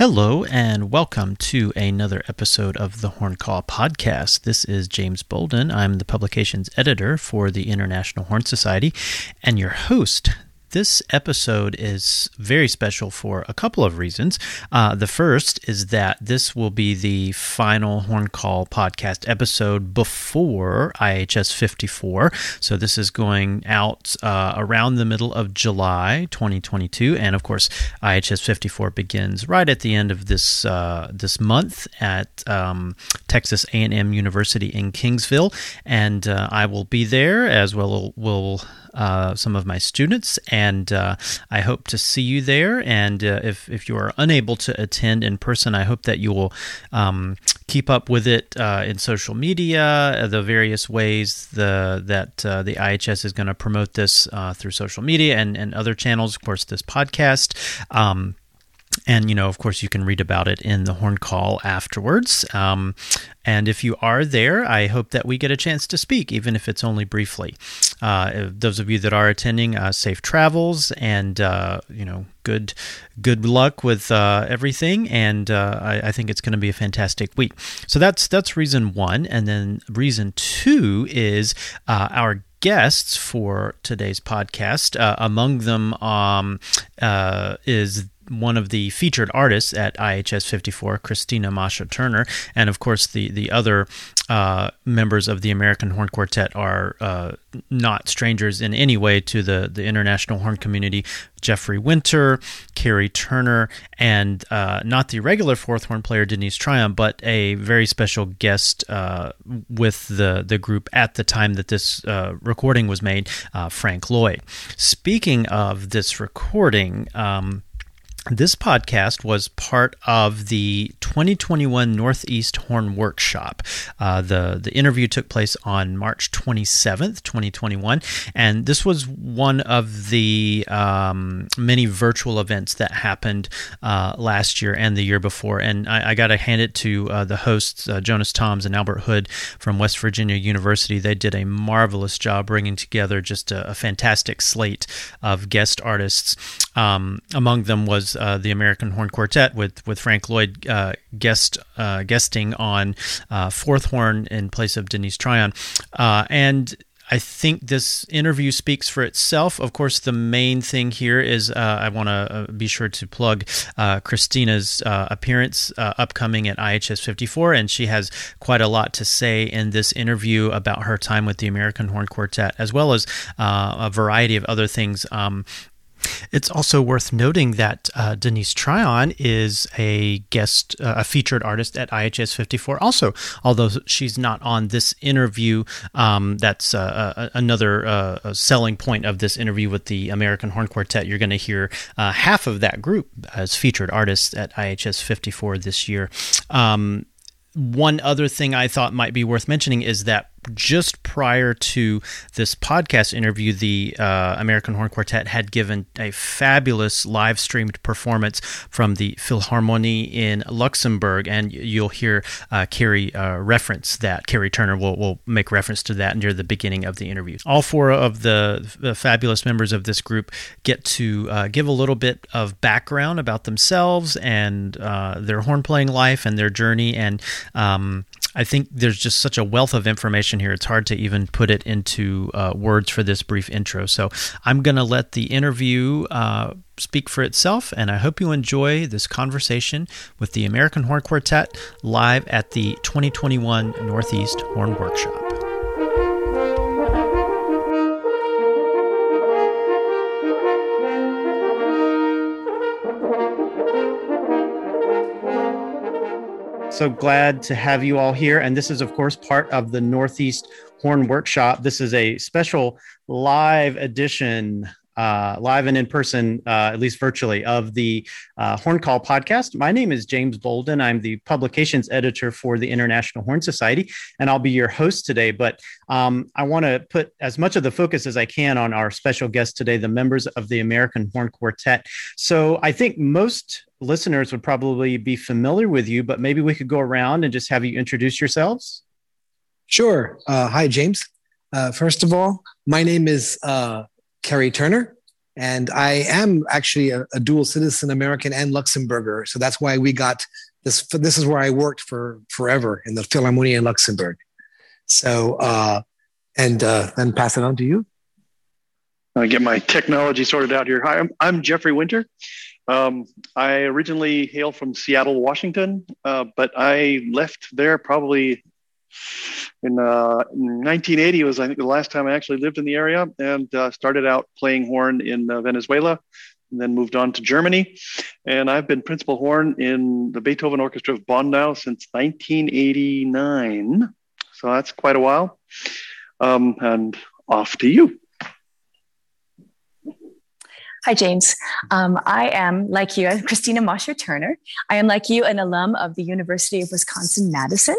Hello, and welcome to another episode of the Horn Call podcast. This is James Bolden. I'm the publications editor for the International Horn Society and your host this episode is very special for a couple of reasons. Uh, the first is that this will be the final Horn Call podcast episode before IHS 54. So this is going out uh, around the middle of July 2022, and of course, IHS 54 begins right at the end of this uh, this month at um, Texas A&M University in Kingsville, and uh, I will be there as well. Will uh, some of my students, and uh, I hope to see you there. And uh, if, if you are unable to attend in person, I hope that you will um, keep up with it uh, in social media, uh, the various ways the that the IHS is going to promote this through social media and, and other channels. Of course, this podcast. Um, and you know of course you can read about it in the horn call afterwards. Um, and if you are there i hope that we get a chance to speak even if it's only briefly. Uh, those of you that are attending uh, safe travels and uh, you know good good luck with uh, everything. And uh, I, I, think it's going to be a fantastic week. So that's that's reason one. And then reason two is uh, our guests for today's podcast among them um, is one of the featured artists at IHS 54, Kristina Mascher-Turner, and of course the the other uh, members of the American Horn Quartet are uh, not strangers in any way to the the international horn community. Geoffrey Winter, Kerry Turner, and uh, not the regular fourth horn player Denise Tryon, but a very special guest uh, with the the group at the time that this uh, recording was made, uh, Frank Lloyd. Speaking of this recording. Um, this podcast was part of the 2021 Northeast Horn Workshop. Uh, the the interview took place on March 27th, 2021, and this was one of the um, many virtual events that happened uh, last year and the year before. And I, I got to hand it to uh, the hosts, uh, Jonas Thoms and Albert Houde from West Virginia University. They did a marvelous job bringing together just a, a fantastic slate of guest artists. Um, among them was uh, the American Horn Quartet with with Frank Lloyd uh, guest uh, guesting on uh, fourth horn in place of Denise Tryon, uh, and I think this interview speaks for itself. Of course, the main thing here is uh, I want to uh, be sure to plug uh, Kristina's appearance upcoming at IHS 54, and she has quite a lot to say in this interview about her time with the American Horn Quartet, as well as a variety of other things um, it's also worth noting that uh, Denise Tryon is a guest, uh, a featured artist at IHS 54. Also, although she's not on this interview, um, that's uh, another uh, selling point of this interview with the American Horn Quartet. You're going to hear uh, half of that group as featured artists at IHS 54 this year. Um, one other thing I thought might be worth mentioning is that just prior to this podcast interview, the uh, American Horn Quartet had given a fabulous live streamed performance from the Philharmonie in Luxembourg, and you'll hear uh, Kerry uh, reference that. Kerry Turner will, will make reference to that near the beginning of the interview. All four of the, the fabulous members of this group get to uh, give a little bit of background about themselves and uh, their horn playing life and their journey, and um, I think there's just such a wealth of information here. It's hard to even put it into uh, words for this brief intro. So I'm going to let the interview uh, speak for itself, and I hope you enjoy this conversation with the American Horn Quartet live at the 2021 Northeast Horn Workshop. So glad to have you all here. And this is, of course, part of the Northeast Horn Workshop. This is a special live edition, uh, live and in person, uh, at least virtually, of the uh, Horn Call podcast. My name is James Bolden. I'm the publications editor for the International Horn Society, and I'll be your host today. But um, I want to put as much of the focus as I can on our special guest today, the members of the American Horn Quartet. So I think most listeners would probably be familiar with you, but maybe we could go around and just have you introduce yourselves. Sure. Uh, hi, James. Uh, first of all, my name is uh, Kerry Turner. And I am actually a, a dual citizen, American and Luxembourger. So that's why we got this. This is where I worked for forever in the Philharmonie in Luxembourg. So, uh, and uh, then pass it on to you. I get my technology sorted out here. Hi, I'm, I'm Geoffrey Winter. Um, I originally hail from Seattle, Washington, uh, but I left there probably in, uh, 1980 was I think the last time I actually lived in the area and uh, started out playing horn in uh, Venezuela and then moved on to Germany. And I've been principal horn in the Beethoven Orchestra of Bonn now since 1989. So that's quite a while. Um, and off to you. Hi, James. Um, I am, like you, Kristina Mascher-Turner. I am, like you, an alum of the University of Wisconsin Madison.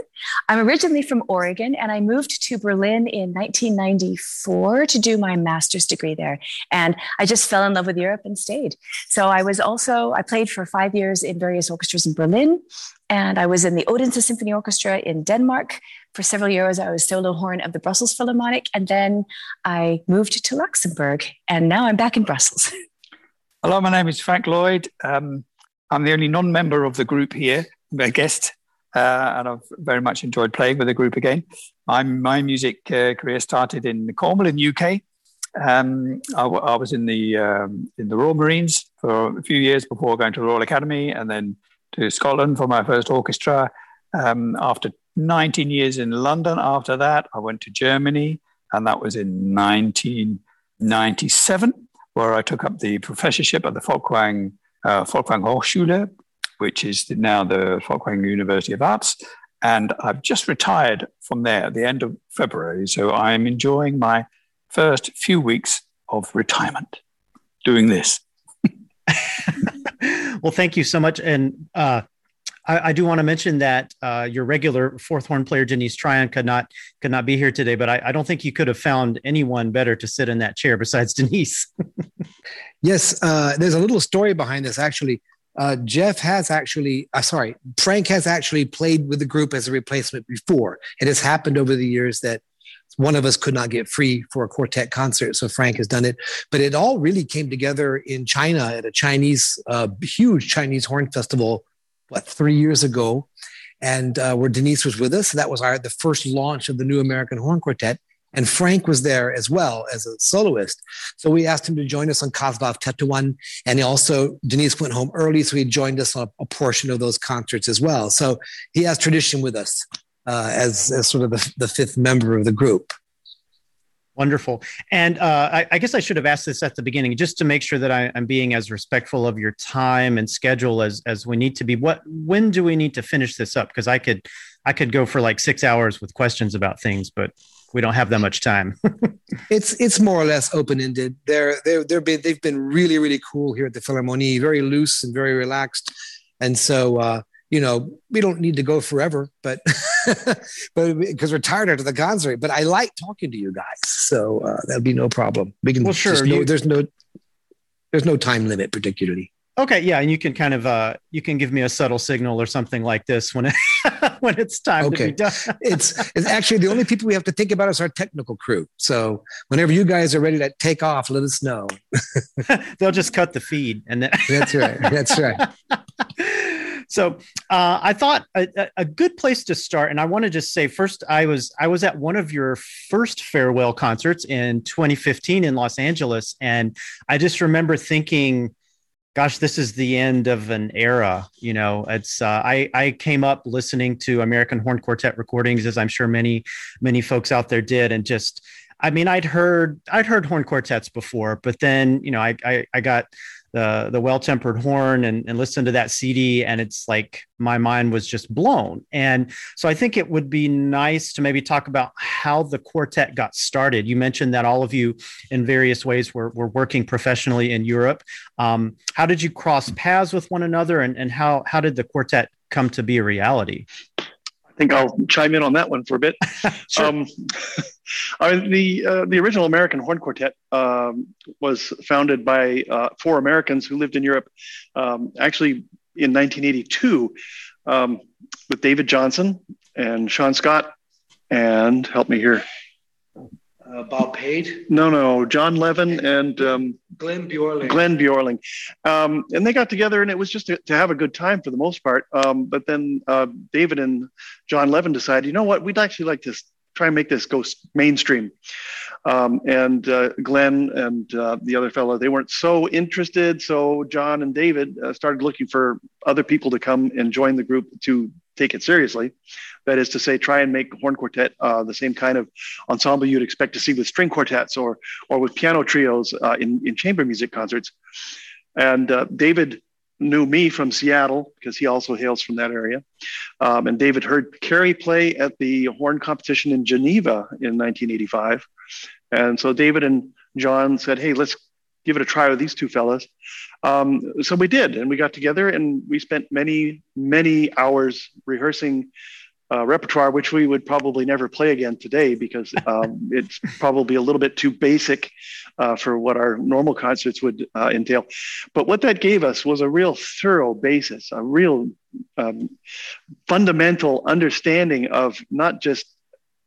I'm originally from Oregon, and I moved to Berlin in 1994 to do my master's degree there. And I just fell in love with Europe and stayed. So I was also, I played for five years in various orchestras in Berlin, and I was in the Odense Symphony Orchestra in Denmark. For several years, I was solo horn of the Brussels Philharmonic, and then I moved to Luxembourg, and now I'm back in Brussels. Hello, my name is Frank Lloyd. Um, I'm the only non-member of the group here, a guest, uh, and I've very much enjoyed playing with the group again. My, my music uh, career started in Cornwall in the UK. Um, I, w- I was in the um, in the Royal Marines for a few years before going to the Royal Academy, and then to Scotland for my first orchestra. Um, after 19 years in London, after that, I went to Germany, and that was in 1997 where I took up the professorship at the Folkwang, uh, Folkwang Hochschule, which is now the Folkwang University of Arts. And I've just retired from there at the end of February. So I'm enjoying my first few weeks of retirement doing this. well, thank you so much. And uh, I, I do want to mention that uh, your regular fourth horn player Denise Tryon could not could not be here today, but I, I don't think you could have found anyone better to sit in that chair besides Denise. yes, uh, there's a little story behind this actually. Uh, Jeff has actually, uh, sorry, Frank has actually played with the group as a replacement before. It has happened over the years that one of us could not get free for a quartet concert, so Frank has done it. But it all really came together in China at a Chinese, uh, huge Chinese horn festival what three years ago, and uh, where Denise was with us. That was our the first launch of the new American Horn Quartet. And Frank was there as well as a soloist. So we asked him to join us on Kozlov Tetuan. And he also, Denise went home early, so he joined us on a, a portion of those concerts as well. So he has tradition with us uh, as, as sort of the, the fifth member of the group. Wonderful. And uh, I, I, guess I should have asked this at the beginning, just to make sure that I, am being as respectful of your time and schedule as as we need to be. What when do we need to finish this up? Because I could I could go for like six hours with questions about things, but we don't have that much time. it's it's more or less open ended. They're they're they're been they've been really really cool here at the Philharmonie, very loose and very relaxed, and so. Uh, you know, we don't need to go forever, but but because we're tired after the concert. But I like talking to you guys, so uh, that'll be no problem. We can. Well, sure. No, there's no there's no time limit particularly. Okay, yeah, and you can kind of uh, you can give me a subtle signal or something like this when it, when it's time okay. to be done. it's it's actually the only people we have to think about is our technical crew. So whenever you guys are ready to take off, let us know. They'll just cut the feed, and then that's right. That's right. So uh, I thought a, a, good place to start, and I want to just say first, I was I was at one of your first farewell concerts in 2015 in Los Angeles, and I just remember thinking, "Gosh, this is the end of an era." You know, it's uh, I I came up listening to American Horn Quartet recordings, as I'm sure many many folks out there did, and just I mean, I'd heard I'd heard horn quartets before, but then you know I I, I got the the well tempered horn and, and listen to that CD and it's like my mind was just blown. And so I think it would be nice to maybe talk about how the quartet got started. You mentioned that all of you in various ways were, were working professionally in Europe. Um, how did you cross paths with one another and, and how how did the quartet come to be a reality? I think I'll chime in on that one for a bit. sure. Um, the uh, the original American Horn Quartet um, was founded by uh, four Americans who lived in Europe, um, actually in 1982, um, with David Johnson and Sean Scott, and help me here. Uh, Bob Pate? No, no, John Levin and um, Glenn Bjorling. Glenn Bjorling. Um, and they got together and it was just to, to have a good time for the most part. Um, but then uh, David and John Levin decided, you know what, we'd actually like to try and make this go mainstream. Um, and uh, Glenn and uh, the other fellow, they weren't so interested. So John and David uh, started looking for other people to come and join the group to take it seriously. That is to say, try and make horn quartet uh, the same kind of ensemble you'd expect to see with string quartets or or with piano trios uh, in in chamber music concerts. And uh, David knew me from Seattle because he also hails from that area. Um, and David heard Kerry play at the horn competition in Geneva in 1985. And so David and John said, hey, let's give it a try with these two fellas. Um, so we did, and we got together and we spent many, many hours rehearsing uh, repertoire, which we would probably never play again today because um, it's probably a little bit too basic uh, for what our normal concerts would uh, entail. But what that gave us was a real thorough basis, a real um, fundamental understanding of not just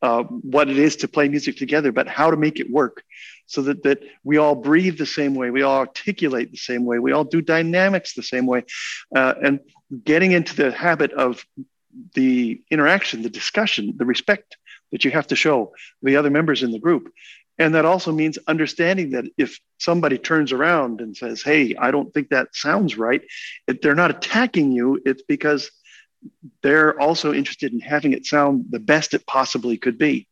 uh, what it is to play music together, but how to make it work so that, that we all breathe the same way, we all articulate the same way, we all do dynamics the same way. Uh, and getting into the habit of the interaction, the discussion, the respect that you have to show the other members in the group. And that also means understanding that if somebody turns around and says, Hey, I don't think that sounds right, if they're not attacking you, it's because they're also interested in having it sound the best it possibly could be.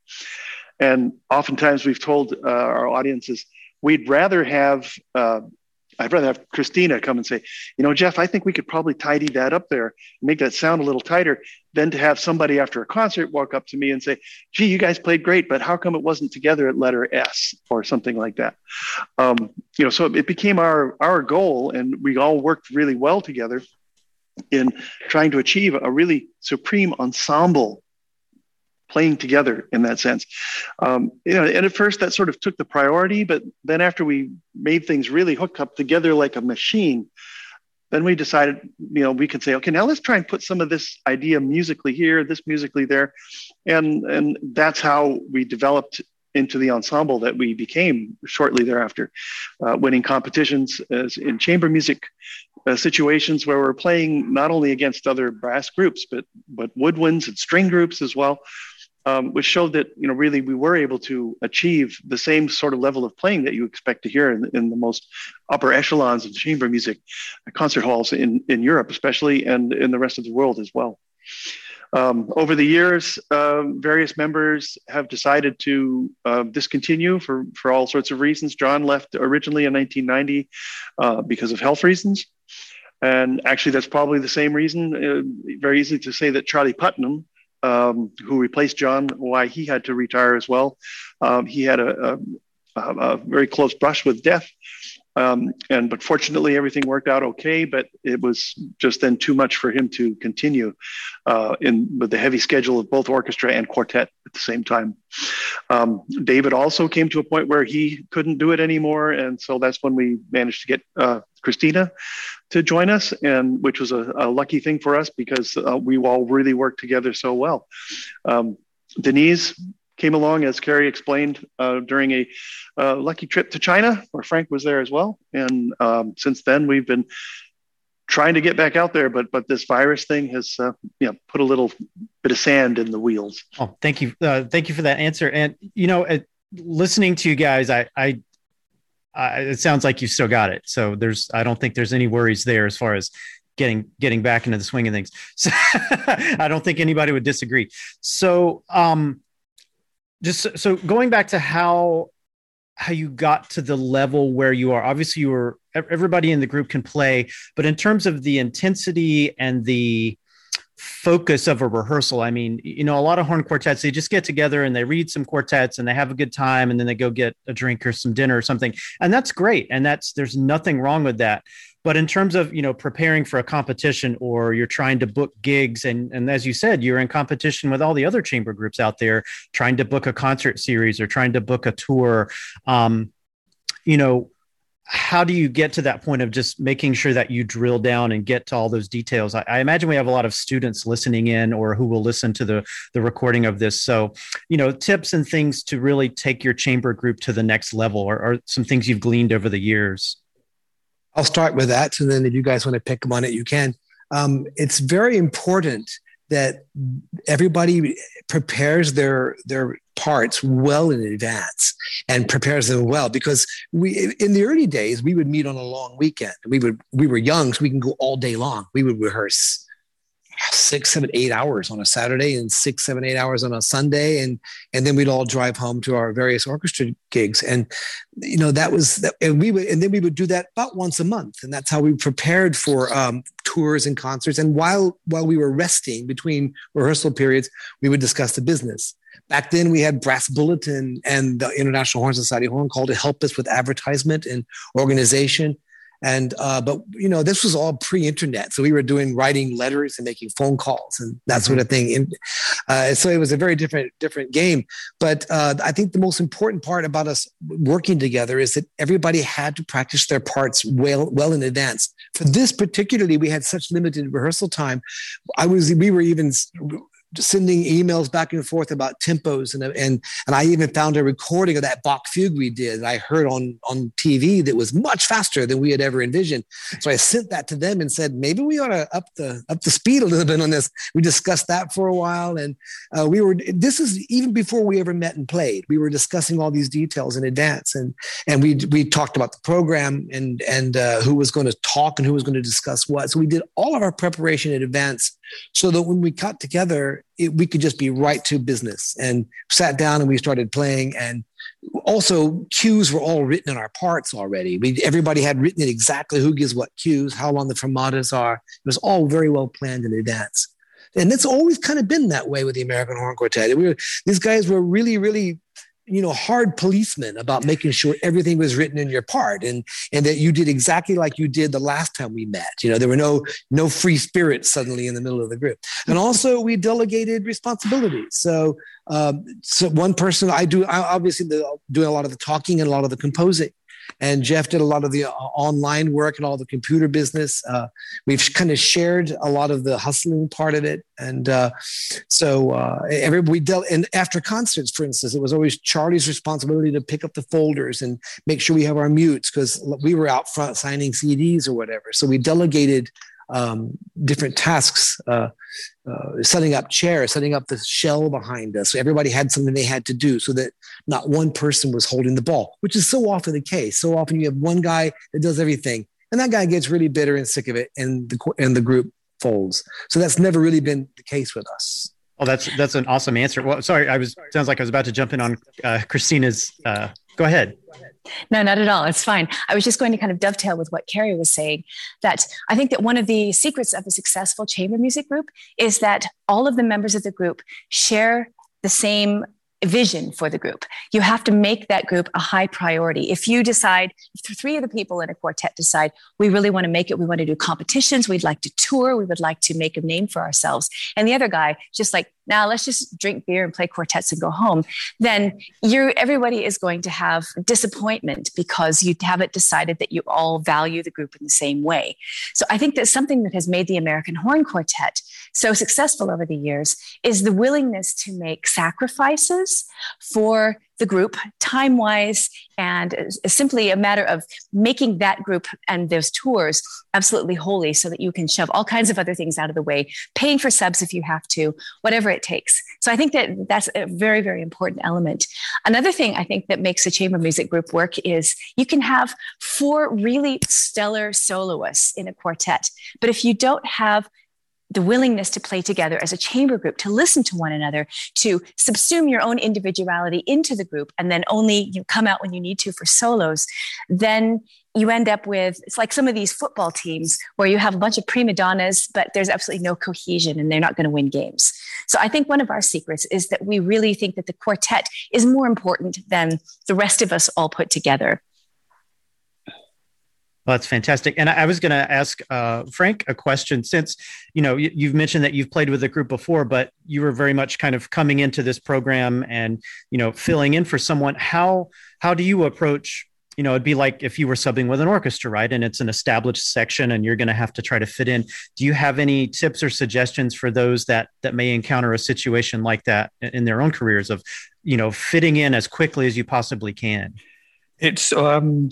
And oftentimes we've told uh, our audiences, we'd rather have uh, I'd rather have Kristina come and say, you know, Jeff, I think we could probably tidy that up there, make that sound a little tighter, than to have somebody after a concert walk up to me and say, gee, you guys played great, but how come it wasn't together at letter S or something like that? Um, you know, so it became our our goal, and we all worked really well together in trying to achieve a really supreme ensemble playing together in that sense. Um, you know, and at first that sort of took the priority, but then after we made things really hook up together like a machine, then we decided, you know, we could say, okay, now let's try and put some of this idea musically here, this musically there, and and that's how we developed into the ensemble that we became shortly thereafter, uh, winning competitions as in chamber music uh, situations where we're playing not only against other brass groups, but but woodwinds and string groups as well um, which showed that you know really we were able to achieve the same sort of level of playing that you expect to hear in, in the most upper echelons of chamber music concert halls in, in Europe, especially, and in the rest of the world as well. Um, over the years, uh, various members have decided to uh, discontinue for, for all sorts of reasons. John left originally in 1990 uh, because of health reasons. And actually, that's probably the same reason, uh, very easy to say that Charlie Putnam, um, who replaced John, why he had to retire as well. Um, he had a, a, a, very close brush with death. Um, and but fortunately, everything worked out okay. But it was just then too much for him to continue uh, in with the heavy schedule of both orchestra and quartet at the same time. Um, David also came to a point where he couldn't do it anymore, and so that's when we managed to get uh, Kristina to join us, and which was a, a lucky thing for us because uh, we all really worked together so well. Um, Denise came along, as Kerry explained, uh, during a uh, lucky trip to China, where Frank was there as well. And um, since then, we've been trying to get back out there, but but this virus thing has uh, you know put a little bit of sand in the wheels. Oh, thank you, uh, thank you for that answer. And you know, listening to you guys, I I it sounds like you still got it. So there's, I don't think there's any worries there as far as getting getting back into the swing of things. So I don't think anybody would disagree. So, um, just so going back to how how you got to the level where you are. Obviously, you were everybody in the group can play, but in terms of the intensity and the focus of a rehearsal. I mean, you know, a lot of horn quartets, they just get together and they read some quartets and they have a good time and then they go get a drink or some dinner or something. And that's great. And that's, there's nothing wrong with that. But in terms of, you know, preparing for a competition or you're trying to book gigs and, and as you said, you're in competition with all the other chamber groups out there trying to book a concert series or trying to book a tour. Um, you know, how do you get to that point of just making sure that you drill down and get to all those details? I, I, imagine we have a lot of students listening in or who will listen to the, the recording of this. So, you know, tips and things to really take your chamber group to the next level or, or some things you've gleaned over the years. I'll start with that. So then if you guys want to pick them on it, you can. Um, it's very important that everybody prepares their their parts well in advance and prepares them well because we in the early days we would meet on a long weekend. We would we were young so we can go all day long. We would rehearse six, seven, eight hours on a Saturday and six, seven, eight hours on a Sunday. And, and then we'd all drive home to our various orchestra gigs. And, you know, that was, that, and we would, and then we would do that about once a month. And that's how we prepared for um, tours and concerts. And while, while we were resting between rehearsal periods, we would discuss the business. Back then, we had Brass Bulletin and the International Horn Society Horn Call to help us with advertisement and organization. And uh, but you know this was all pre-internet, so we were doing writing letters and making phone calls and that mm-hmm. sort of thing. And uh, so it was a very different different game. But uh, I think the most important part about us working together is that everybody had to practice their parts well well in advance. For this particularly, we had such limited rehearsal time. I was we were even sending emails back and forth about tempos and and and I even found a recording of that Bach fugue we did that I heard on on TV that was much faster than we had ever envisioned. So I sent that to them and said maybe we ought to up the up the speed a little bit on this. We discussed that for a while, and uh, we were this is even before we ever met and played. We were discussing all these details in advance, and and we we talked about the program and and uh, who was going to talk and who was going to discuss what. So we did all of our preparation in advance so that when we got together, it, we could just be right to business and sat down and we started playing. And also, cues were all written in our parts already. We, everybody had written it exactly who gives what cues, how long the fermatas are. It was all very well planned in advance. And it's always kind of been that way with the American Horn Quartet. We were, these guys were really, really you know hard policeman about making sure everything was written in your part and and that you did exactly like you did the last time we met. You know there were no no free spirits suddenly in the middle of the group. And also we delegated responsibilities so um, so one person i do I obviously the, doing a lot of the talking and a lot of the composing and Jeff did a lot of the uh, online work and all the computer business. Uh, we've kind of shared a lot of the hustling part of it, and uh, so uh, every we dealt. And after concerts, for instance, it was always Charlie's responsibility to pick up the folders and make sure we have our mutes because we were out front signing CDs or whatever. So we delegated um, different tasks, uh, uh, setting up chairs, setting up the shell behind us. Everybody had something they had to do so that not one person was holding the ball, which is so often the case. So often you have one guy that does everything, and that guy gets really bitter and sick of it, and the and the group folds. So that's never really been the case with us. Oh, that's that's an awesome answer. Well, sorry, I was sounds like I was about to jump in on uh, Kristina's. Uh, go ahead. No, not at all. It's fine. I was just going to kind of dovetail with what Kerry was saying. That I think that one of the secrets of a successful chamber music group is that all of the members of the group share the same vision for the group. You have to make that group a high priority. If you decide, if three of the people in a quartet decide, we really want to make it, we want to do competitions, we'd like to tour, we would like to make a name for ourselves. And the other guy, just like, now let's just drink beer and play quartets and go home, then you everybody is going to have disappointment because you haven't decided that you all value the group in the same way. So I think that something that has made the American Horn Quartet so successful over the years is the willingness to make sacrifices for the group time wise and simply a matter of making that group and those tours absolutely holy so that you can shove all kinds of other things out of the way paying for subs if you have to whatever it takes. So i think that that's a very very important element. Another thing i think that makes a chamber music group work is you can have four really stellar soloists in a quartet. But if you don't have the willingness to play together as a chamber group, to listen to one another, to subsume your own individuality into the group, and then only you come out when you need to for solos, then you end up with it's like some of these football teams where you have a bunch of prima donnas, but there's absolutely no cohesion and they're not going to win games. So I think one of our secrets is that we really think that the quartet is more important than the rest of us all put together. Well, that's fantastic. And I was going to ask uh, Frank a question since, you know, you, have mentioned that you've played with the group before, but you were very much kind of coming into this program and, you know, filling in for someone. How, how do you approach you know, it'd be like if you were subbing with an orchestra, right? And it's an established section and you're going to have to try to fit in. Do you have any tips or suggestions for those that that may encounter a situation like that in their own careers of, you know, fitting in as quickly as you possibly can? It's um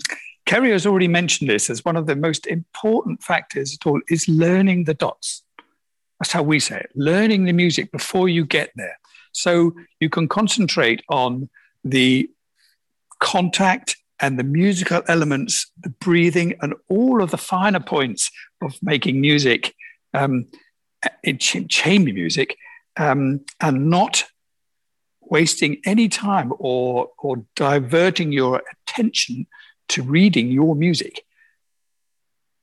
Kerry has already mentioned this as one of the most important factors at all is learning the dots. That's how we say it, learning the music before you get there. So you can concentrate on the contact and the musical elements, the breathing, and all of the finer points of making music, um, in chamber music, um, and not wasting any time or, or diverting your attention to reading your music.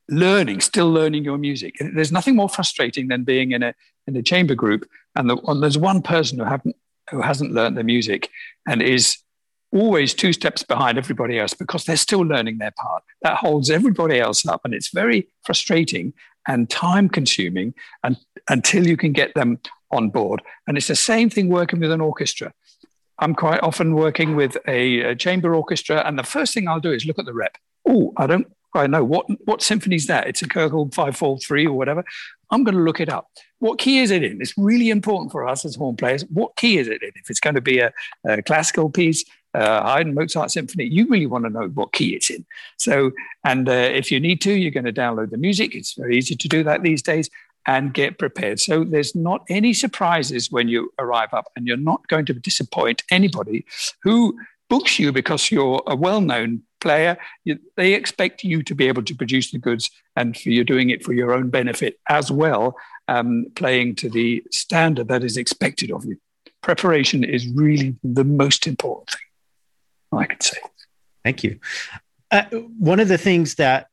Learning, still learning your music. There's nothing more frustrating than being in a in a chamber group and, the, and there's one person who haven't who hasn't learned the music and is always two steps behind everybody else because they're still learning their part. That holds everybody else up, and it's very frustrating and time consuming and, until you can get them on board. And it's the same thing working with an orchestra. I'm quite often working with a, a chamber orchestra, and the first thing I'll do is look at the rep. Oh, I don't I know what what symphony is that? It's a Köchel five four three or whatever. I'm going to look it up. What key is it in? It's really important for us as horn players. What key is it in? If it's going to be a, a classical piece, uh, Haydn Mozart symphony, you really want to know what key it's in. So, and uh, if you need to, you're going to download the music. It's very easy to do that these days and get prepared. So there's not any surprises when you arrive up, and you're not going to disappoint anybody who books you because you're a well-known player. You, they expect you to be able to produce the goods, and for you're doing it for your own benefit as well, um, playing to the standard that is expected of you. Preparation is really the most important thing. I could say. Thank you. Uh, one of the things that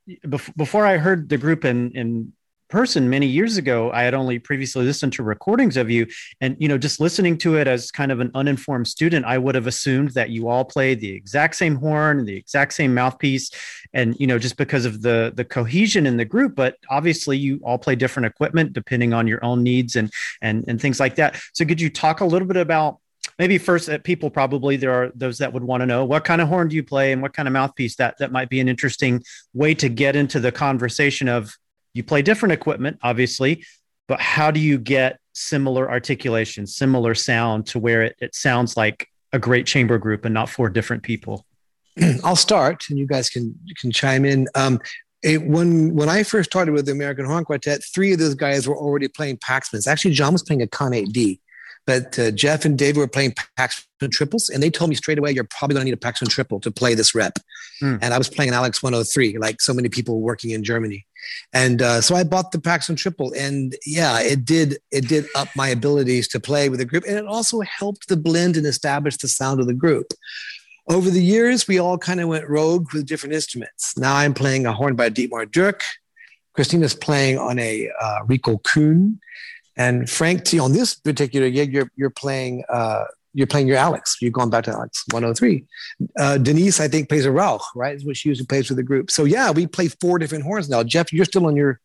before I heard the group in, in person many years ago, I had only previously listened to recordings of you. And, you know, just listening to it as kind of an uninformed student, I would have assumed that you all played the exact same horn, the exact same mouthpiece. And, you know, just because of the the cohesion in the group, but obviously you all play different equipment depending on your own needs and and and things like that. So could you talk a little bit about maybe first uh, people probably there are those that would want to know what kind of horn do you play and what kind of mouthpiece that that might be an interesting way to get into the conversation of you play different equipment obviously but how do you get similar articulation similar sound to where it, it sounds like a great chamber group and not four different people i'll start and you guys can can chime in um, it, when when I first started with the American Horn Quartet, three of those guys were already playing Paxmans. Actually, John was playing a Conn 8D. But uh, Jeff and David were playing Paxman triples, and they told me straight away, "You're probably going to need a Paxman triple to play this rep." Mm. And I was playing an Alex 103, like so many people working in Germany, and uh, so I bought the Paxman triple, and yeah, it did it did up my abilities to play with the group, and it also helped the blend and establish the sound of the group. Over the years, we all kind of went rogue with different instruments. Now I'm playing a horn by Dietmar Dürk. Kristina's playing on a uh, Rico Kühn. And Frank T, on this particular gig, you're you're playing uh, you're playing your Alex. You're going back to Alex 103. Uh, Denise, I think, plays a Rauch, right? Is what she usually plays with the group. So yeah, we play four different horns now. Jeff, you're still on your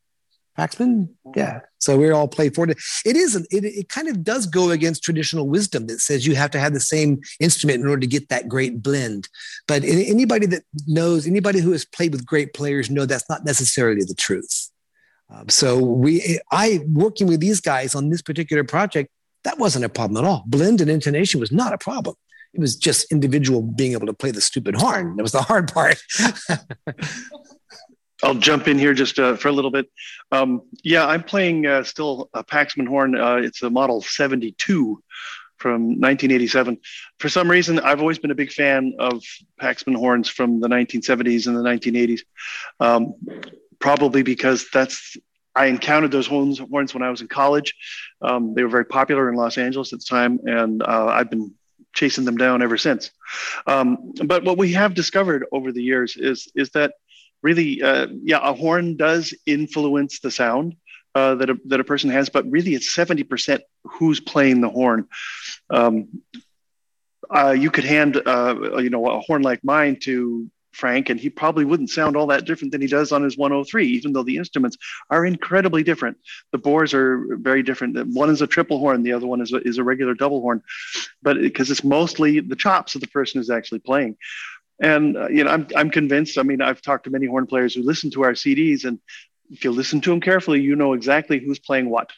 Paxman? Yeah. So we all play four. It is it, it kind of does go against traditional wisdom that says you have to have the same instrument in order to get that great blend. But anybody that knows, anybody who has played with great players know that's not necessarily the truth. Um, so we, I working with these guys on this particular project, that wasn't a problem at all. Blend and intonation was not a problem. It was just individual being able to play the stupid horn. That was the hard part. I'll jump in here just uh, for a little bit. Um, yeah, I'm playing uh, still a Paxman horn. Uh, it's a model 72 from 1987. For some reason, I've always been a big fan of Paxman horns from the 1970s and the 1980s. Um, probably because that's I encountered those horns, horns when I was in college. Um, they were very popular in Los Angeles at the time, and uh, I've been chasing them down ever since. Um, but what we have discovered over the years is is that really, uh, yeah, a horn does influence the sound. Uh, that a, that a person has, but really it's seventy percent who's playing the horn. Um, uh, you could hand uh, you know a horn like mine to Frank, and he probably wouldn't sound all that different than he does on his 103, even though the instruments are incredibly different. The bores are very different. One is a triple horn, the other one is a, is a regular double horn, but because it's mostly the chops of the person who's actually playing. And uh, you know, I'm I'm convinced. I mean, I've talked to many horn players who listen to our CDs, and if you listen to them carefully, you know exactly who's playing what.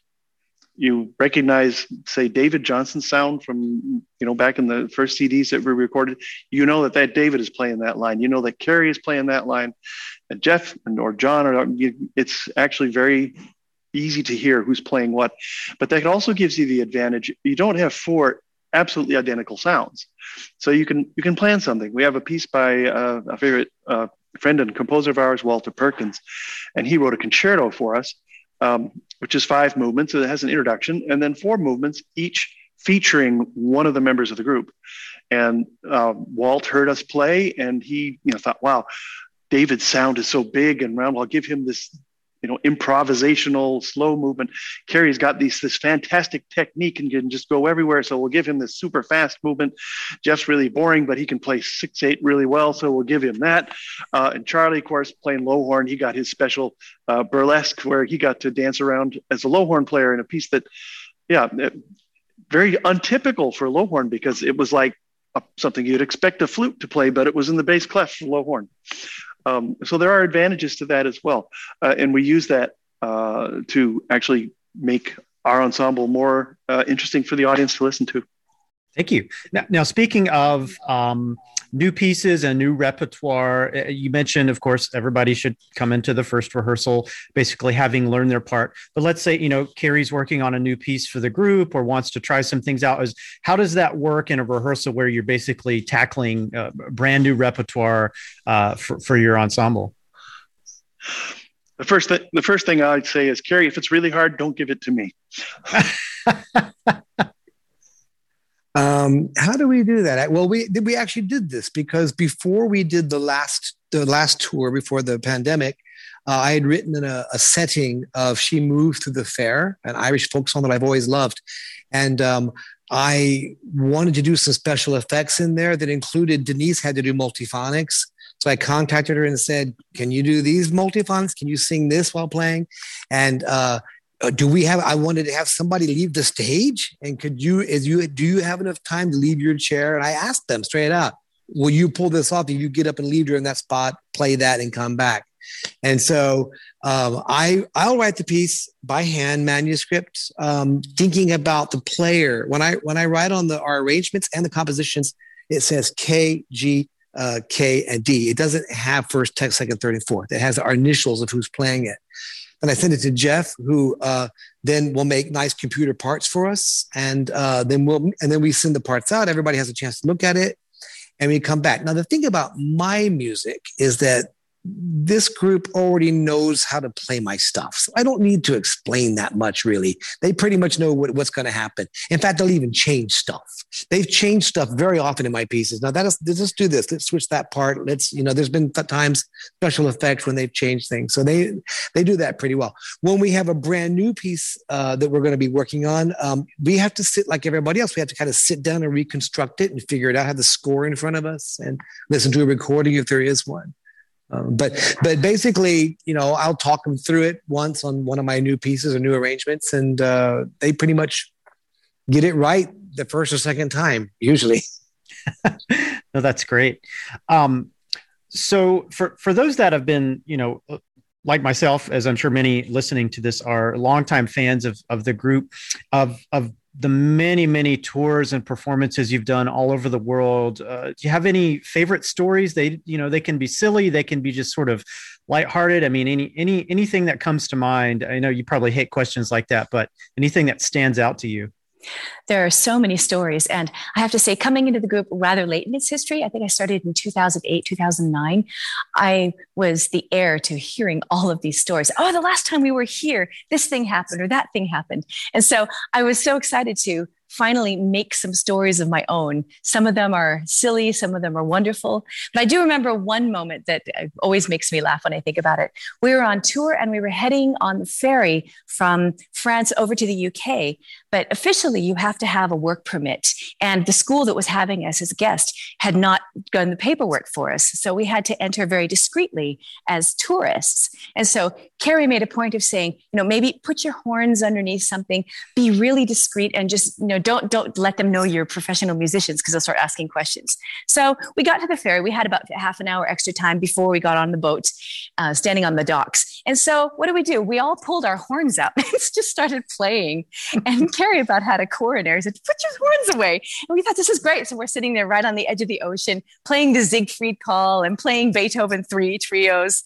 You recognize, say, David Johnson's sound from you know back in the first CDs that we recorded. You know that that David is playing that line. You know that Kerry is playing that line, and Jeff or John. Or it's actually very easy to hear who's playing what. But that also gives you the advantage. You don't have four absolutely identical sounds. So you can you can plan something. We have a piece by uh, a favorite uh, friend and composer of ours, Walter Perkins, and he wrote a concerto for us, um, which is five movements. It has an introduction and then four movements, each featuring one of the members of the group. And uh, Walt heard us play, and he you know thought, "Wow, David's sound is so big and round. I'll give him this you know, improvisational, slow movement. Kerry's got these this fantastic technique and can just go everywhere. So we'll give him this super fast movement. Jeff's really boring, but he can play six eight really well. So we'll give him that. Uh, and Charlie, of course, playing low horn, he got his special uh, burlesque where he got to dance around as a low horn player in a piece that, yeah, very untypical for low horn because it was like a, something you'd expect a flute to play, but it was in the bass clef for low horn. Um, so there are advantages to that as well. Uh, and we use that uh, to actually make our ensemble more uh, interesting for the audience to listen to. Thank you. Now, now speaking of um, new pieces and new repertoire, uh, you mentioned, of course, everybody should come into the first rehearsal basically having learned their part. But let's say, you know, Kerry's working on a new piece for the group or wants to try some things out. Is how does that work in a rehearsal where you're basically tackling uh, brand new repertoire uh, for, for your ensemble? The first, th- the first thing I'd say is, Kerry, if it's really hard, don't give it to me. Um, how do we do that? Well, we we actually did this because before we did the last the last tour before the pandemic, uh, I had written in a, a, setting of "She Moved Through the Fair," an Irish folk song that I've always loved, and um, I wanted to do some special effects in there that included Denise had to do multiphonics. So I contacted her and said, "Can you do these multiphonics? Can you sing this while playing?" And uh, uh, do we have i wanted to have somebody leave the stage and could you is you do you have enough time to leave your chair and i asked them straight out will you pull this off if you get up and leave during that spot play that and come back and so um, I I'll write the piece by hand, manuscript, um, thinking about the player. When I when I write on the our arrangements and the compositions, it says K G uh, K and D. It doesn't have first, text, second, third, and fourth. It has our initials of who's playing it and I send it to Jeff, who uh, then will make nice computer parts for us, and uh, then we'll and then we send the parts out. Everybody has a chance to look at it, and we come back. Now the thing about my music is that this group already knows how to play my stuff. So I don't need to explain that much, really. They pretty much know what, what's going to happen. In fact, they'll even change stuff. They've changed stuff very often in my pieces. Now, that is, let's do this. Let's switch that part. Let's, you know, there's been times special effects when they've changed things. So they, they do that pretty well. When we have a brand new piece uh, that we're going to be working on, um, we have to sit like everybody else. We have to kind of sit down and reconstruct it and figure it out, have the score in front of us and listen to a recording if there is one. Um, but but basically, you know, I'll talk them through it once on one of my new pieces or new arrangements, and uh, they pretty much get it right the first or second time usually. no, that's great. Um, so for for those that have been, you know, like myself, as I'm sure many listening to this are longtime fans of of the group, of of the many many tours and performances you've done all over the world. Uh, do you have any favorite stories? They you know they can be silly they can be just sort of lighthearted. I mean any any anything that comes to mind? I know you probably hate questions like that but anything that stands out to you there are so many stories. And I have to say, coming into the group rather late in its history, I think I started in 2008, 2009. I was the heir to hearing all of these stories. Oh, the last time we were here, this thing happened or that thing happened. And so I was so excited to finally make some stories of my own. Some of them are silly, some of them are wonderful. But I do remember one moment that always makes me laugh when I think about it. We were on tour and we were heading on the ferry from France over to the UK. But officially, you have to have a work permit. And the school that was having us as a guest had not done the paperwork for us. So we had to enter very discreetly as tourists. And so Kerry made a point of saying, you know, maybe put your horns underneath something, be really discreet and just, you know, don't don't let them know you're professional musicians because they'll start asking questions. So we got to the ferry. We had about half an hour extra time before we got on the boat, uh, standing on the docks. And so what do we do? We all pulled our horns out and just started playing. And Kerry about had a coroner said, "Put your horns away." And we thought this is great. So we're sitting there right on the edge of the ocean, playing the Siegfried Call and playing Beethoven three trios.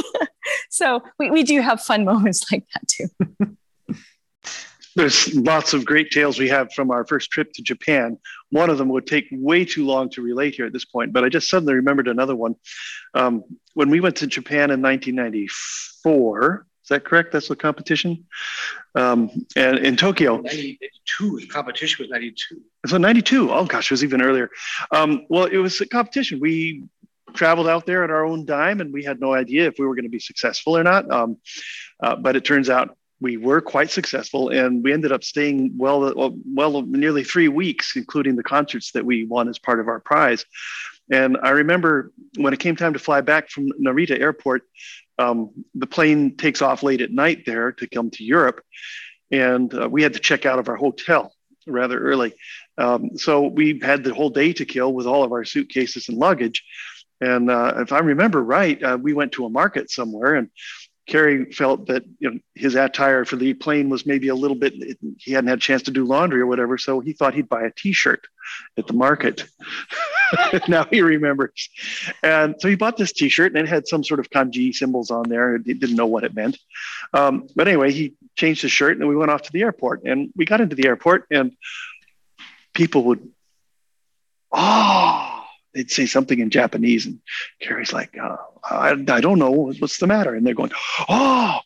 so we, we do have fun moments like that too there's lots of great tales we have from our first trip to Japan. One of them would take way too long to relate here at this point, but I just suddenly remembered another one. Um, when we went to Japan in 1994, is that correct? That's the competition? Um, and in Tokyo. 92, the competition was 92. So 92, oh gosh, it was even earlier. Um, well, it was a competition. We traveled out there at our own dime and we had no idea if we were going to be successful or not. Um, uh, but it turns out we were quite successful and we ended up staying well, well, nearly three weeks, including the concerts that we won as part of our prize. And I remember when it came time to fly back from Narita Airport, um, the plane takes off late at night there to come to Europe. And uh, we had to check out of our hotel rather early. Um, so we had the whole day to kill with all of our suitcases and luggage. And uh, if I remember right, uh, we went to a market somewhere and Kerry felt that you know, his attire for the plane was maybe a little bit, he hadn't had a chance to do laundry or whatever. So he thought he'd buy a t shirt at the market. now he remembers. And so he bought this t shirt and it had some sort of kanji symbols on there. He didn't know what it meant. Um, but anyway, he changed his shirt and we went off to the airport. And we got into the airport and people would, oh, they'd say something in Japanese, and Kerry's like, uh, I, I don't know what's the matter, and they're going, oh,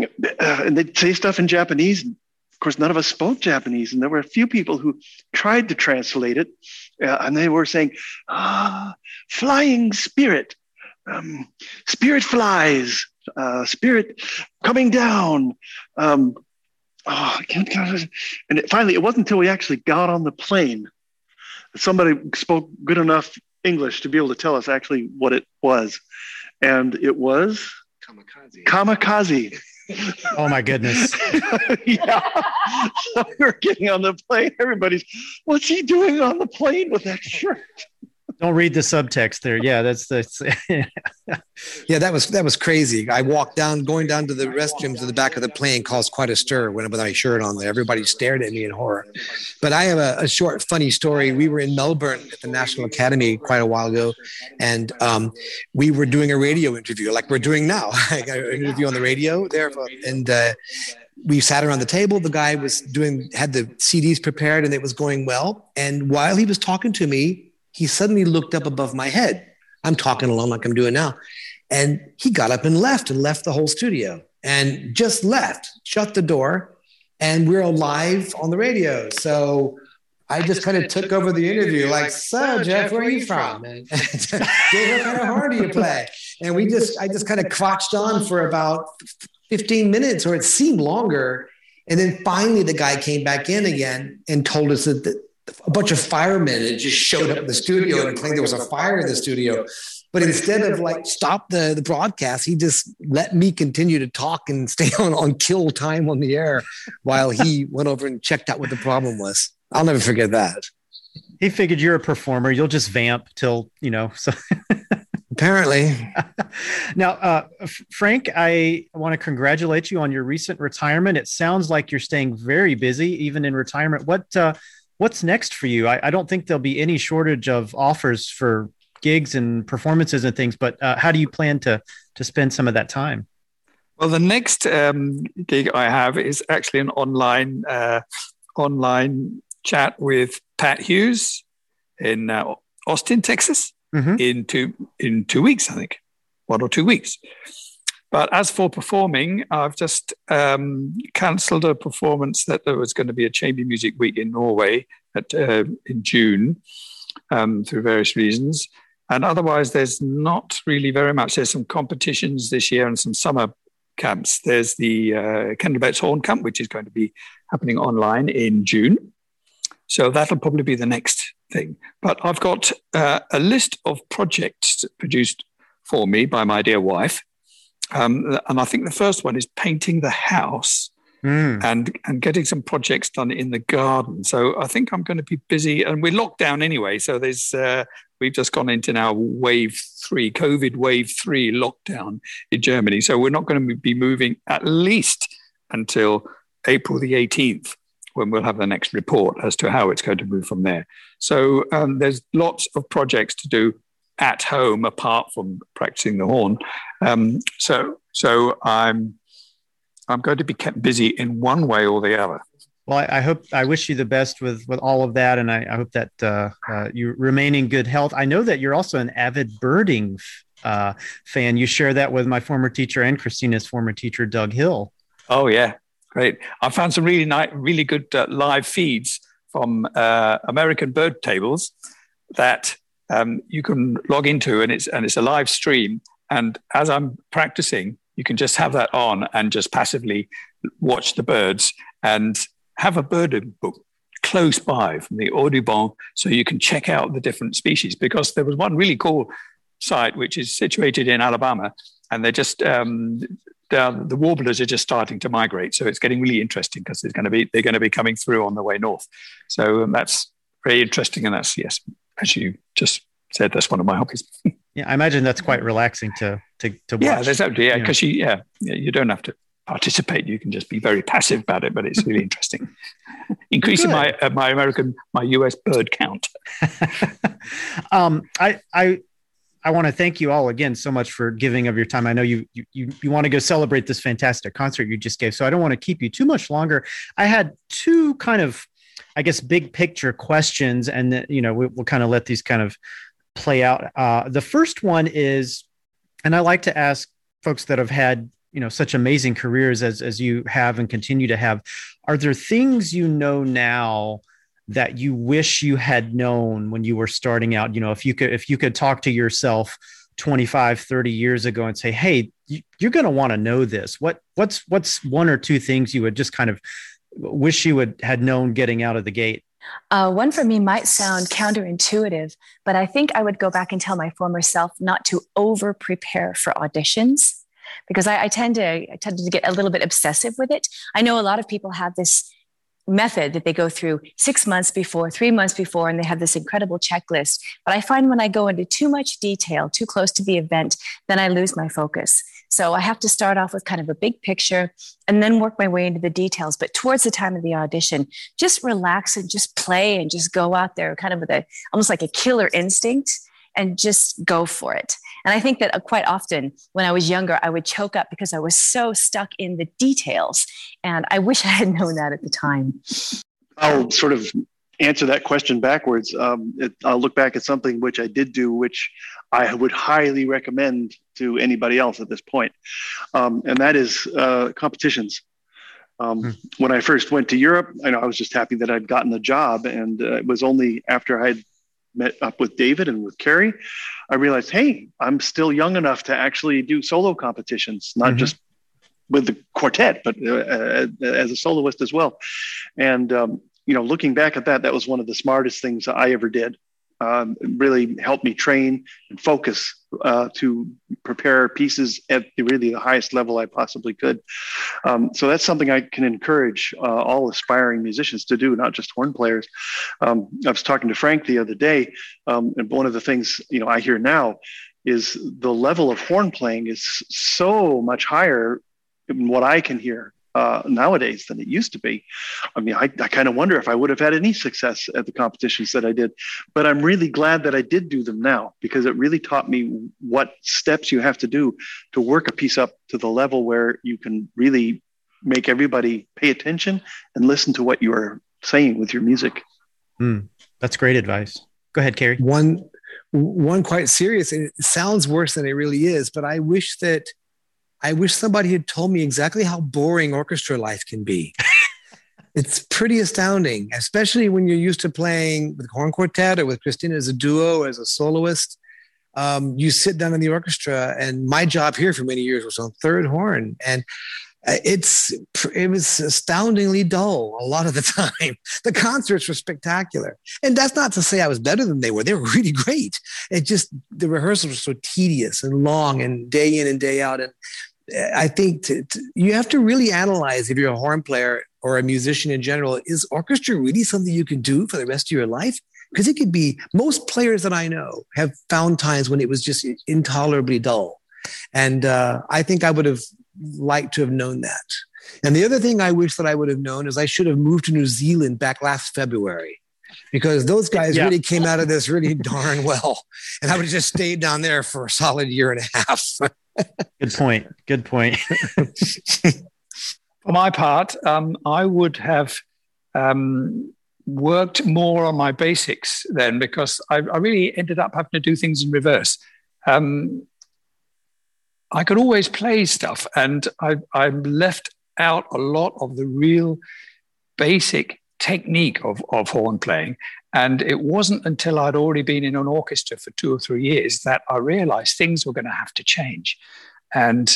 uh, and they'd say stuff in Japanese. Of course, none of us spoke Japanese, and there were a few people who tried to translate it, uh, and they were saying, ah, flying spirit, um, spirit flies, uh, spirit coming down. Um, oh, and finally, it wasn't until we actually got on the plane somebody spoke good enough English to be able to tell us actually what it was. And it was kamikaze. Kamikaze. Oh my goodness. yeah. So we are getting on the plane. Everybody's, what's he doing on the plane with that shirt? Don't read the subtext there. Yeah, that's that's. yeah, that was that was crazy. I walked down, going down to the restrooms in the back of the plane, caused quite a stir when with my shirt on there. Everybody stared at me in horror. But I have a, a short, funny story. We were in Melbourne at the National Academy quite a while ago, and um, we were doing a radio interview, like we're doing now. I got an interview on the radio there, and. Uh, we sat around the table. The guy was doing had the CDs prepared, and it was going well. And while he was talking to me, he suddenly looked up above my head. I'm talking along like I'm doing now. And he got up and left and left the whole studio and just left, shut the door. And we're live on the radio. So I just kind of took over the interview, like, "So, Jeff, where are you from?" And Dave, what kind of horn do you play? And we just, I just kind of crotched on for about 15 minutes, or it seemed longer. And then finally, the guy came back in again and told us that the, a bunch of firemen had just showed up in the studio and claimed there was a fire in the studio. But instead of like stop the, the broadcast, he just let me continue to talk and stay on, on kill time on the air while he went over and checked out what the problem was. I'll never forget that. He figured you're a performer. You'll just vamp till, you know, so apparently. now, uh, Frank, I want to congratulate you on your recent retirement. It sounds like you're staying very busy, even in retirement. What uh, what's next for you? I, I, don't think there'll be any shortage of offers for gigs and performances and things, but uh, how do you plan to to spend some of that time? Well, the next um, gig I have is actually an online uh, online chat with Pat Hughes in uh, Austin, Texas, mm-hmm. in two in two weeks, I think, one or two weeks. But as for performing, I've just um, cancelled a performance that there was going to be a chamber music week in Norway at, uh, in June um, through various reasons. And otherwise, there's not really very much. There's some competitions this year and some summer camps. There's the uh, Kendal Betts Horn Camp, which is going to be happening online in June. So that'll probably be the next thing. But I've got uh, a list of projects produced for me by my dear wife um, and I think the first one is painting the house mm. and and getting some projects done in the garden. So I think I'm going to be busy, and we're locked down anyway. So there's uh, we've just gone into now wave three, COVID wave three lockdown in Germany. So we're not going to be moving at least until April the 18th when we'll have the next report as to how it's going to move from there. So um, there's lots of projects to do at home apart from practicing the horn. Um, so so I'm I'm going to be kept busy in one way or the other. Well, I, I hope I wish you the best with with all of that, and I, I hope that uh, uh, you remain in good health. I know that you're also an avid birding uh, fan. You share that with my former teacher and Kristina's former teacher, Doug Hill. Oh yeah, great! I found some really nice, really good uh, live feeds from uh, American bird tables that um, you can log into, and it's and it's a live stream. And as I'm practicing, you can just have that on and just passively watch the birds and have a birding book close by from the Audubon so you can check out the different species. Because there was one really cool site which is situated in Alabama, and they're just um, down, the warblers are just starting to migrate. So it's getting really interesting because they're going to be they're going to be coming through on the way north. So um, that's very interesting, and that's yes, as you just said, that's one of my hobbies. yeah, I imagine that's quite relaxing to to to watch. Yeah, there's yeah, because you, yeah, you don't have to participate. You can just be very passive about it, but it's really interesting. Increasing Good. my uh, my American my US bird count. um, I I I want to thank you all again so much for giving of your time. I know you you you, you want to go celebrate this fantastic concert you just gave, so I don't want to keep you too much longer. I had two kind of I guess big picture questions, and you know we, will kind of let these kind of play out. Uh, the first one is, and I like to ask folks that have had you know such amazing careers as as you have and continue to have are there things you know now that you wish you had known when you were starting out? You know if you could if you could talk to yourself 25 30 years ago and say hey you're going to want to know this. What what's what's one or two things you would just kind of wish you would had known getting out of the gate uh, one for me might sound counterintuitive, but I think I would go back and tell my former self not to over prepare for auditions because I, I tend to I tend to get a little bit obsessive with it. I know a lot of people have this method that they go through six months before, three months before, and they have this incredible checklist. But I find when I go into too much detail, too close to the event, then I lose my focus. So I have to start off with kind of a big picture and then work my way into the details. But towards the time of the audition, just relax and just play and just go out there kind of with a almost like a killer instinct and just go for it. And I think that uh, quite often when I was younger, I would choke up because I was so stuck in the details. And I wish I had known that at the time. I'll sort of answer that question backwards. Um, it, I'll look back at something which I did do, which I would highly recommend to anybody else at this point. Um, and that is uh, competitions. Um, hmm. When I first went to Europe, I know I was just happy that I'd gotten the job, and uh, it was only after I'd met up with David and with Kerry, I realized, hey, I'm still young enough to actually do solo competitions, not mm-hmm. just with the quartet, but uh, uh, as a soloist as well. And um, you know, looking back at that, that was one of the smartest things I ever did um, really helped me train and focus uh, to prepare pieces at the, really the highest level I possibly could. Um, so that's something I can encourage uh, all aspiring musicians to do, not just horn players. Um, I was talking to Frank the other day, um, and one of the things you know I hear now is the level of horn playing is so much higher than what I can hear uh, nowadays than it used to be. I mean, I, I kind of wonder if I would have had any success at the competitions that I did, but I'm really glad that I did do them now because it really taught me what steps you have to do to work a piece up to the level where you can really make everybody pay attention and listen to what you are saying with your music. Mm, that's great advice. Go ahead, Kerry. One, one quite serious. It sounds worse than it really is, but I wish that I wish somebody had told me exactly how boring orchestra life can be. it's pretty astounding, especially when you're used to playing with a horn quartet or with Kristina as a duo, or as a soloist. Um, you sit down in the orchestra, and my job here for many years was on third horn, and uh, it's it was astoundingly dull a lot of the time. The concerts were spectacular, and that's not to say I was better than they were. They were really great. It just the rehearsals were so tedious and long, and day in and day out, and I think to, to, you have to really analyze if you're a horn player or a musician in general, is orchestra really something you can do for the rest of your life? Because it could be, most players that I know have found times when it was just intolerably dull. And uh, I think I would have liked to have known that. And the other thing I wish that I would have known is I should have moved to New Zealand back last February because those guys yeah. really came out of this really darn well. And I would have just stayed down there for a solid year and a half. Good point. Good point. For my part, um, I would have um, worked more on my basics then because I, I, really ended up having to do things in reverse. Um, I could always play stuff, and I, I left out a lot of the real basic technique of, of horn playing. And it wasn't until I'd already been in an orchestra for two or three years that I realized things were going to have to change. And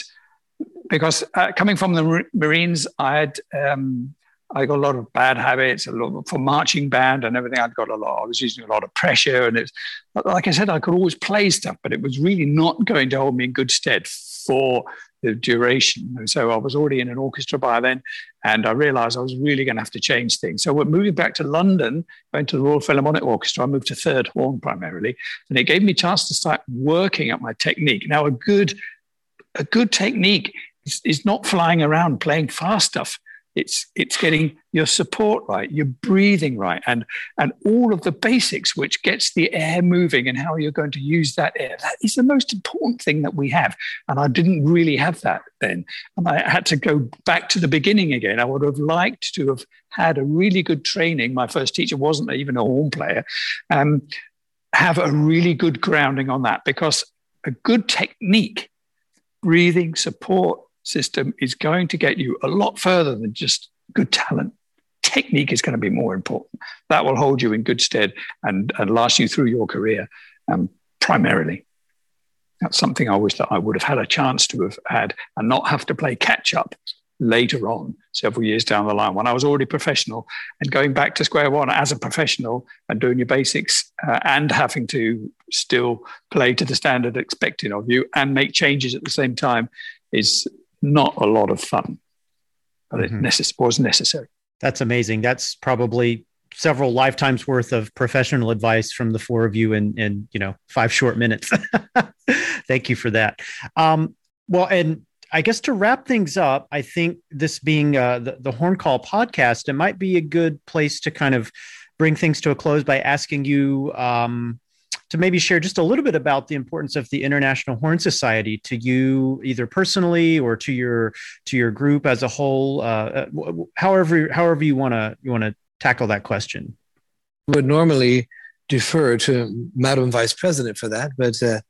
because uh, coming from the Marines, I had um, I got a lot of bad habits, a lot for marching band and everything. I'd got a lot. I was using a lot of pressure, and it's like I said, I could always play stuff, but it was really not going to hold me in good stead for the duration. So I was already in an orchestra by then, and I realised I was really going to have to change things. So we're moving back to London, going to the Royal Philharmonic Orchestra. I moved to third horn primarily, and it gave me a chance to start working at my technique. Now, a good a good technique is, is not flying around playing fast stuff. It's it's getting your support right, your breathing right, and and all of the basics which gets the air moving and how you're going to use that air. That is the most important thing that we have. And I didn't really have that then. And I had to go back to the beginning again. I would have liked to have had a really good training. My first teacher wasn't even a horn player. Um, have a really good grounding on that because a good technique, breathing, support, system is going to get you a lot further than just good talent. Technique is going to be more important. That will hold you in good stead and, and last you through your career um, primarily. That's something I wish that I would have had a chance to have had and not have to play catch up later on, several years down the line, when I was already professional and going back to square one as a professional and doing your basics uh, and having to still play to the standard expected of you and make changes at the same time is not a lot of fun, but mm-hmm. it necess- was necessary. That's amazing. That's probably several lifetimes worth of professional advice from the four of you in, in you know, five short minutes. Thank you for that. Um, well, and I guess to wrap things up, I think this being uh, the, the Horn Call podcast, it might be a good place to kind of bring things to a close by asking you um, to maybe share just a little bit about the importance of the International Horn Society to you, either personally or to your to your group as a whole. Uh, uh however, however you want to you want to tackle that question. Would normally defer to Madam Vice President for that, but uh,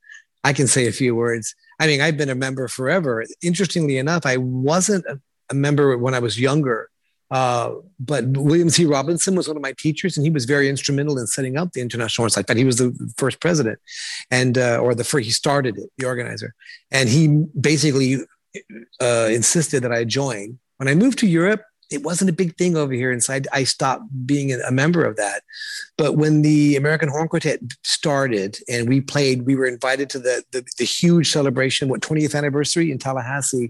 I can say a few words. I mean, I've been a member forever. Interestingly enough, I wasn't a, a member when I was younger. Uh, but William C. Robinson was one of my teachers, and he was very instrumental in setting up the International Horn Society. He was the first president, and uh, or the first he started it, the organizer, and he basically uh, insisted that I join. When I moved to Europe, it wasn't a big thing over here, and so I, I stopped being a member of that. But when the American Horn Quartet started, and we played, we were invited to the the, the huge celebration, what 20th anniversary in Tallahassee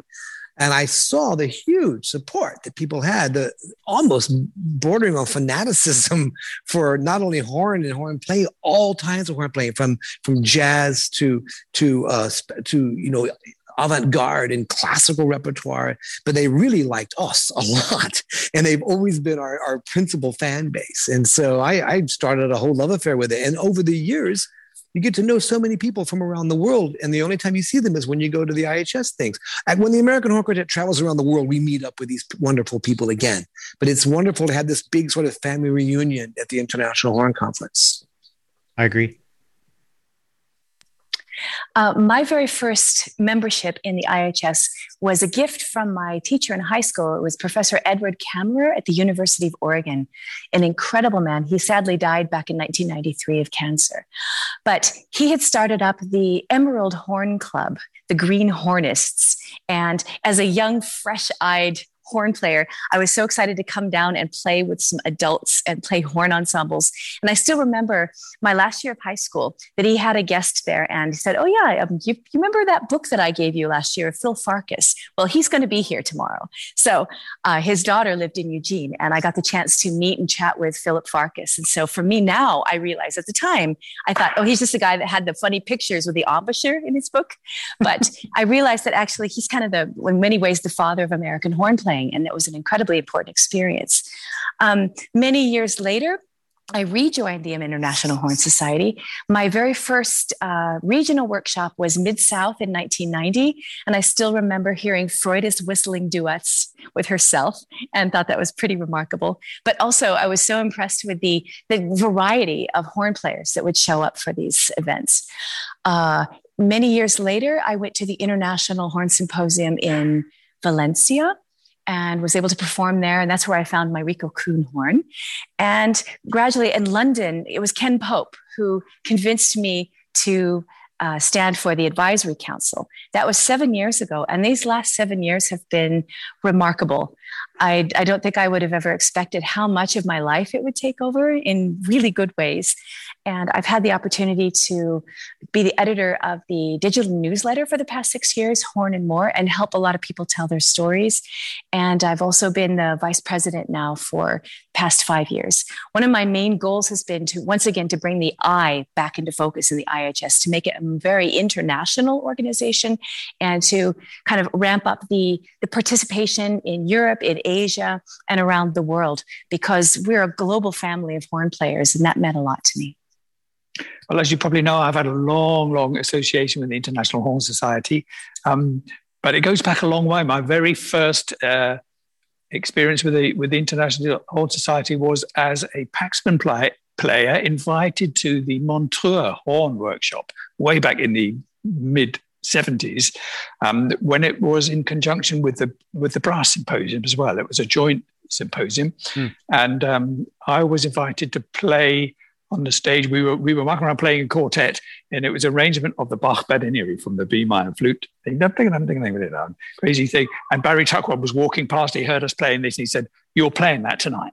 and I saw the huge support that people had, the almost bordering on fanaticism for not only horn and horn playing, all kinds of horn playing, from from jazz to to uh, to you know avant-garde and classical repertoire, but they really liked us a lot. And they've always been our, our principal fan base. And so I, I started a whole love affair with it. And over the years, you get to know so many people from around the world. And the only time you see them is when you go to the IHS things. And when the American Horn Quartet travels around the world, we meet up with these wonderful people again. But it's wonderful to have this big sort of family reunion at the International Horn Conference. I agree. Uh, my very first membership in the IHS was a gift from my teacher in high school. It was Professor Edward Kammerer at the University of Oregon, an incredible man. He sadly died back in 1993 of cancer. But he had started up the Emerald Horn Club, the Green Hornists. And as a young, fresh eyed horn player, I was so excited to come down and play with some adults and play horn ensembles. And I still remember my last year of high school that he had a guest there and he said, Oh, yeah, um, you, you remember that book that I gave you last year, Phil Farkas? Well, he's going to be here tomorrow. So uh, his daughter lived in Eugene, and I got the chance to meet and chat with Philip Farkas. And so for me now, I realize at the time, I thought, Oh, he's just a guy that had the funny pictures with the embouchure in his book. But I realized that actually he's kind of the, in many ways, the father of American horn playing. And it was an incredibly important experience. Um, many years later, I rejoined the International Horn Society. My very first uh, regional workshop was Mid South in 1990. And I still remember hearing Frøydis whistling duets with herself and thought that was pretty remarkable. But also, I was so impressed with the, the variety of horn players that would show up for these events. Uh, many years later, I went to the International Horn Symposium in Valencia and was able to perform there. And that's where I found my Rico Kühn horn. And gradually in London, it was Ken Pope who convinced me to uh, stand for the advisory council. That was seven years ago. And these last seven years have been remarkable. I, I don't think I would have ever expected how much of my life it would take over in really good ways. And I've had the opportunity to be the editor of the digital newsletter for the past six years, Horn and More, and help a lot of people tell their stories. And I've also been the vice president now for past five years. One of my main goals has been to once again to bring the I back into focus in the IHS, to make it a very international organization and to kind of ramp up the, the participation in Europe, in Asia, and around the world, because we're a global family of horn players, and that meant a lot to me. Well, as you probably know, I've had a long, long association with the International Horn Society, um, but it goes back a long way. My very first uh, experience with the with the International Horn Society was as a Paxman play, player invited to the Montreux Horn Workshop way back in the mid 70s, um, when it was in conjunction with the with the brass symposium as well. It was a joint symposium, mm. and um, I was invited to play on the stage. We were we were walking around playing a quartet, and it was arrangement of the Bach Badinerie from the B minor flute. Crazy thing. And Barry Tuckwell was walking past. He heard us playing this, and he said, "You're playing that tonight."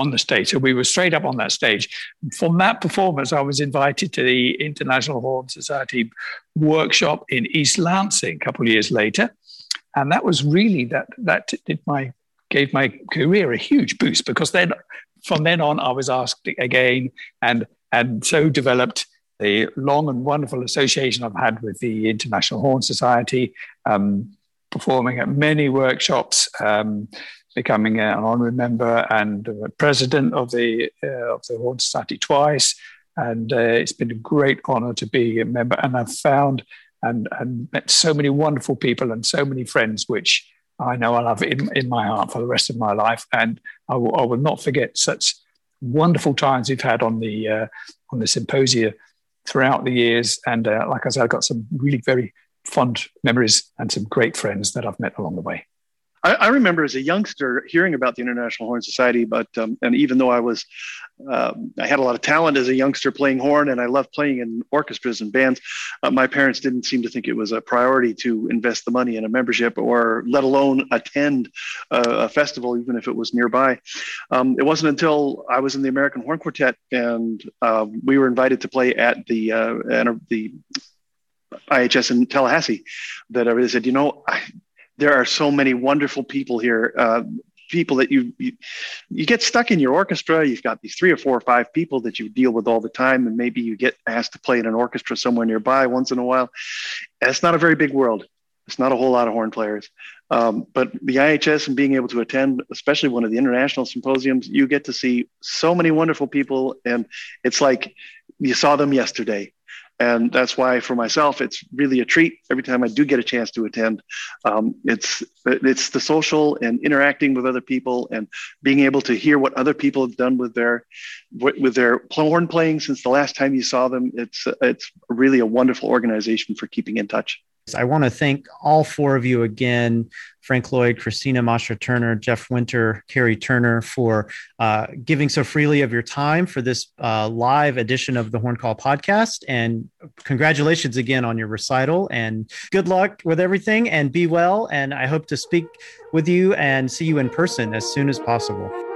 On the stage. So we were straight up on that stage. From that performance, I was invited to the International Horn Society workshop in East Lansing a couple of years later. And that was really that that did my gave my career a huge boost because then from then on, I was asked again, and and so developed the long and wonderful association I've had with the International Horn Society, um, performing at many workshops, um, becoming an honorary member and president of the uh, of the Horn Society twice, and uh, it's been a great honor to be a member. And I've found and and met so many wonderful people and so many friends, which I know I'll have in, in my heart for the rest of my life. And I will, I will not forget such wonderful times we've had on the, uh, on the symposia throughout the years. And uh, like I said, I've got some really very fond memories and some great friends that I've met along the way. I, I, remember as a youngster hearing about the International Horn Society, but um, and even though I was, uh, I had a lot of talent as a youngster playing horn, and I loved playing in orchestras and bands. Uh, my parents didn't seem to think it was a priority to invest the money in a membership, or let alone attend a, a festival, even if it was nearby. Um, it wasn't until I was in the American Horn Quartet and uh, we were invited to play at the uh, the IHS in Tallahassee that I really said, you know, I, there are so many wonderful people here. Uh, people that you, you, you get stuck in your orchestra. You've got these three or four or five people that you deal with all the time, and maybe you get asked to play in an orchestra somewhere nearby once in a while. It's not a very big world. It's not a whole lot of horn players. Um, but the IHS and being able to attend, especially one of the international symposiums, you get to see so many wonderful people, and it's like you saw them yesterday and that's why for myself it's really a treat. Every time i do get a chance to attend um, it's it's the social and interacting with other people and being able to hear what other people have done with their with their horn playing since the last time you saw them. It's it's really a wonderful organization for keeping in touch I want to thank all four of you again Frank Lloyd, Kristina Mascher Turner, Jeff Winter, Kerry Turner for uh, giving so freely of your time for this uh, live edition of the Horn Call podcast. And congratulations again on your recital and good luck with everything and be well. And I hope to speak with you and see you in person as soon as possible.